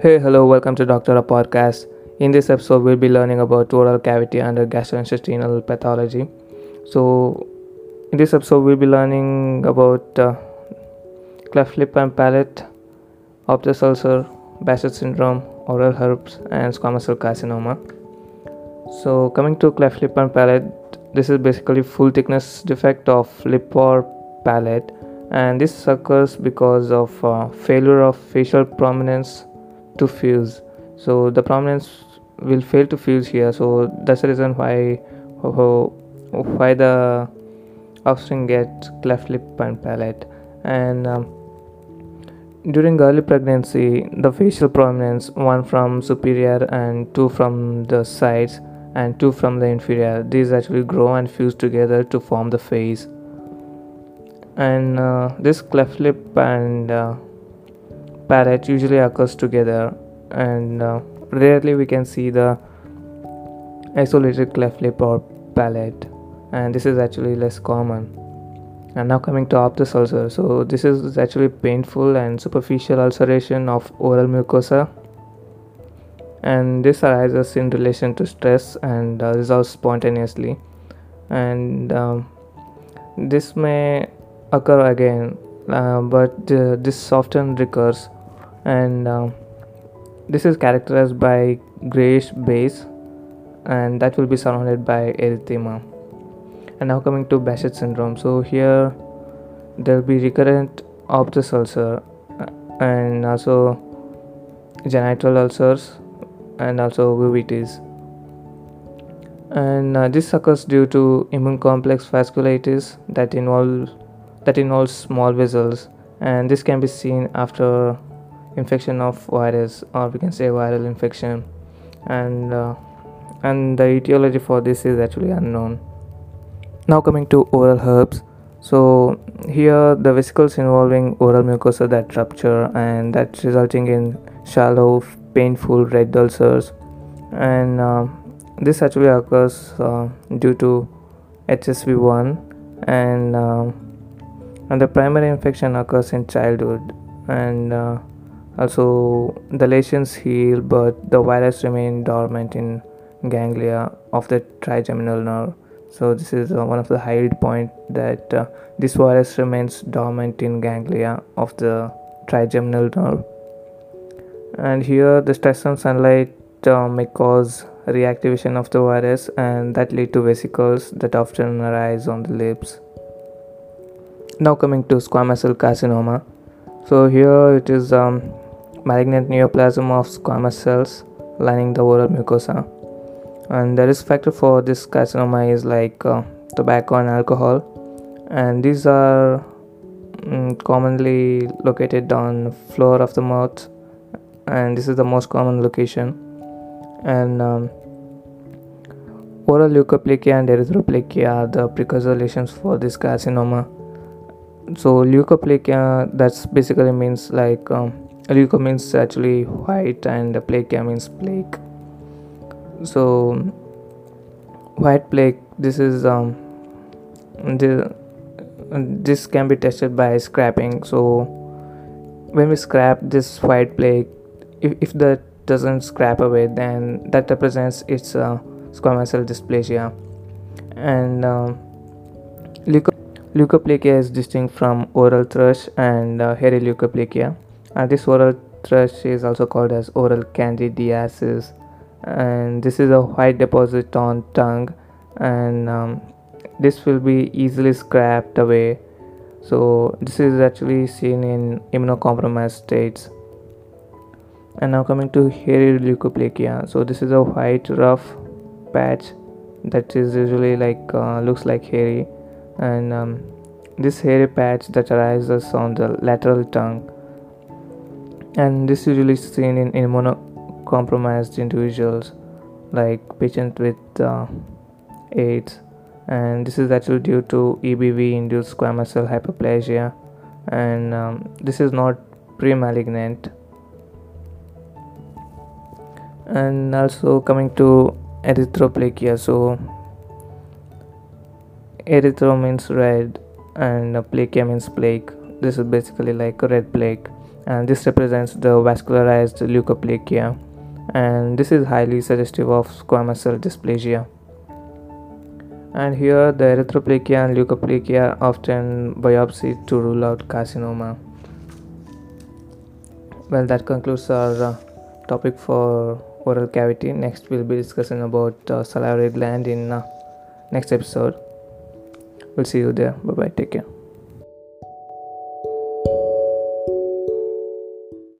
Hey, hello, welcome to Doctor A Podcast. In this episode, we'll be learning about oral cavity and gastrointestinal pathology. So, in this episode, we'll be learning about uh, cleft lip and palate, aphthous ulcer, Behcet syndrome, oral herpes, and squamous cell carcinoma. So, coming to cleft lip and palate, this is basically full thickness defect of lip or palate, and this occurs because of uh, failure of facial prominence to fuse. So, the prominence will fail to fuse here. So, that's the reason why why the offspring get cleft lip and palate, and um, during early pregnancy, the facial prominence, one from superior and two from the sides and two from the inferior, these actually grow and fuse together to form the face. And uh, this cleft lip and uh, palate usually occurs together, and uh, rarely we can see the isolated cleft lip or palate, and this is actually less common. And now coming to aphthous ulcer. So this is actually painful and superficial ulceration of oral mucosa. And this arises in relation to stress and uh, resolves spontaneously. And um, this may occur again uh, but uh, this often recurs and um, this is characterized by grayish base and that will be surrounded by erythema. And now coming to Behcet syndrome. So here there will be recurrent aphthous ulcer uh, and also genital ulcers and also uveitis and uh, this occurs due to immune complex vasculitis that involves that involves small vessels and this can be seen after infection of virus or we can say viral infection. And uh, and the etiology for this is actually unknown. Now coming to oral herpes so here the vesicles involving oral mucosa that rupture and that's resulting in shallow painful red ulcers. And uh, this actually occurs uh, due to hsv1 and uh, and the primary infection occurs in childhood. And uh, also the lesions heal but the virus remain dormant in ganglia of the trigeminal nerve. So this is uh, one of the highlight point that uh, this virus remains dormant in ganglia of the trigeminal nerve. And here the stress on sunlight uh, may cause reactivation of the virus and that lead to vesicles that often arise on the lips. Now coming to squamous cell carcinoma. So here it is um, malignant neoplasm of squamous cells lining the oral mucosa. And the risk factor for this carcinoma is like uh, tobacco and alcohol. And these are um, commonly located on floor of the mouth and this is the most common location. And um, oral leukoplakia and erythroplakia are the precursor lesions for this carcinoma. So leukoplakia that's basically means like um, leuko means actually white and plakia means plaque so white plaque this is um the this can be tested by scraping. So when we scrap this white plaque if, if that doesn't scrap away then that represents its uh, squamous cell dysplasia. And um, leuco- leukoplakia is distinct from oral thrush and uh, hairy leukoplakia and this oral thrush is also called as oral candidiasis and this is a white deposit on tongue and um, this will be easily scraped away. So this is actually seen in immunocompromised states. And now coming to hairy leukoplakia so this is a white rough patch that is usually like uh, looks like hairy and um, this hairy patch that arises on the lateral tongue and this is usually seen in immuno compromised individuals like patients with uh, AIDS. And this is actually due to EBV induced squamous cell hyperplasia. And um, this is not pre-malignant. And also coming to erythroplakia so erythro means red and plakia means plaque this is basically like a red plaque and this represents the vascularized leukoplakia and this is highly suggestive of squamous cell dysplasia. And here the erythroplakia and leukoplakia often biopsied to rule out carcinoma. Well that concludes our uh, topic for oral cavity. Next we'll be discussing about uh, salivary gland in uh, next episode. We'll see you there. Bye bye take care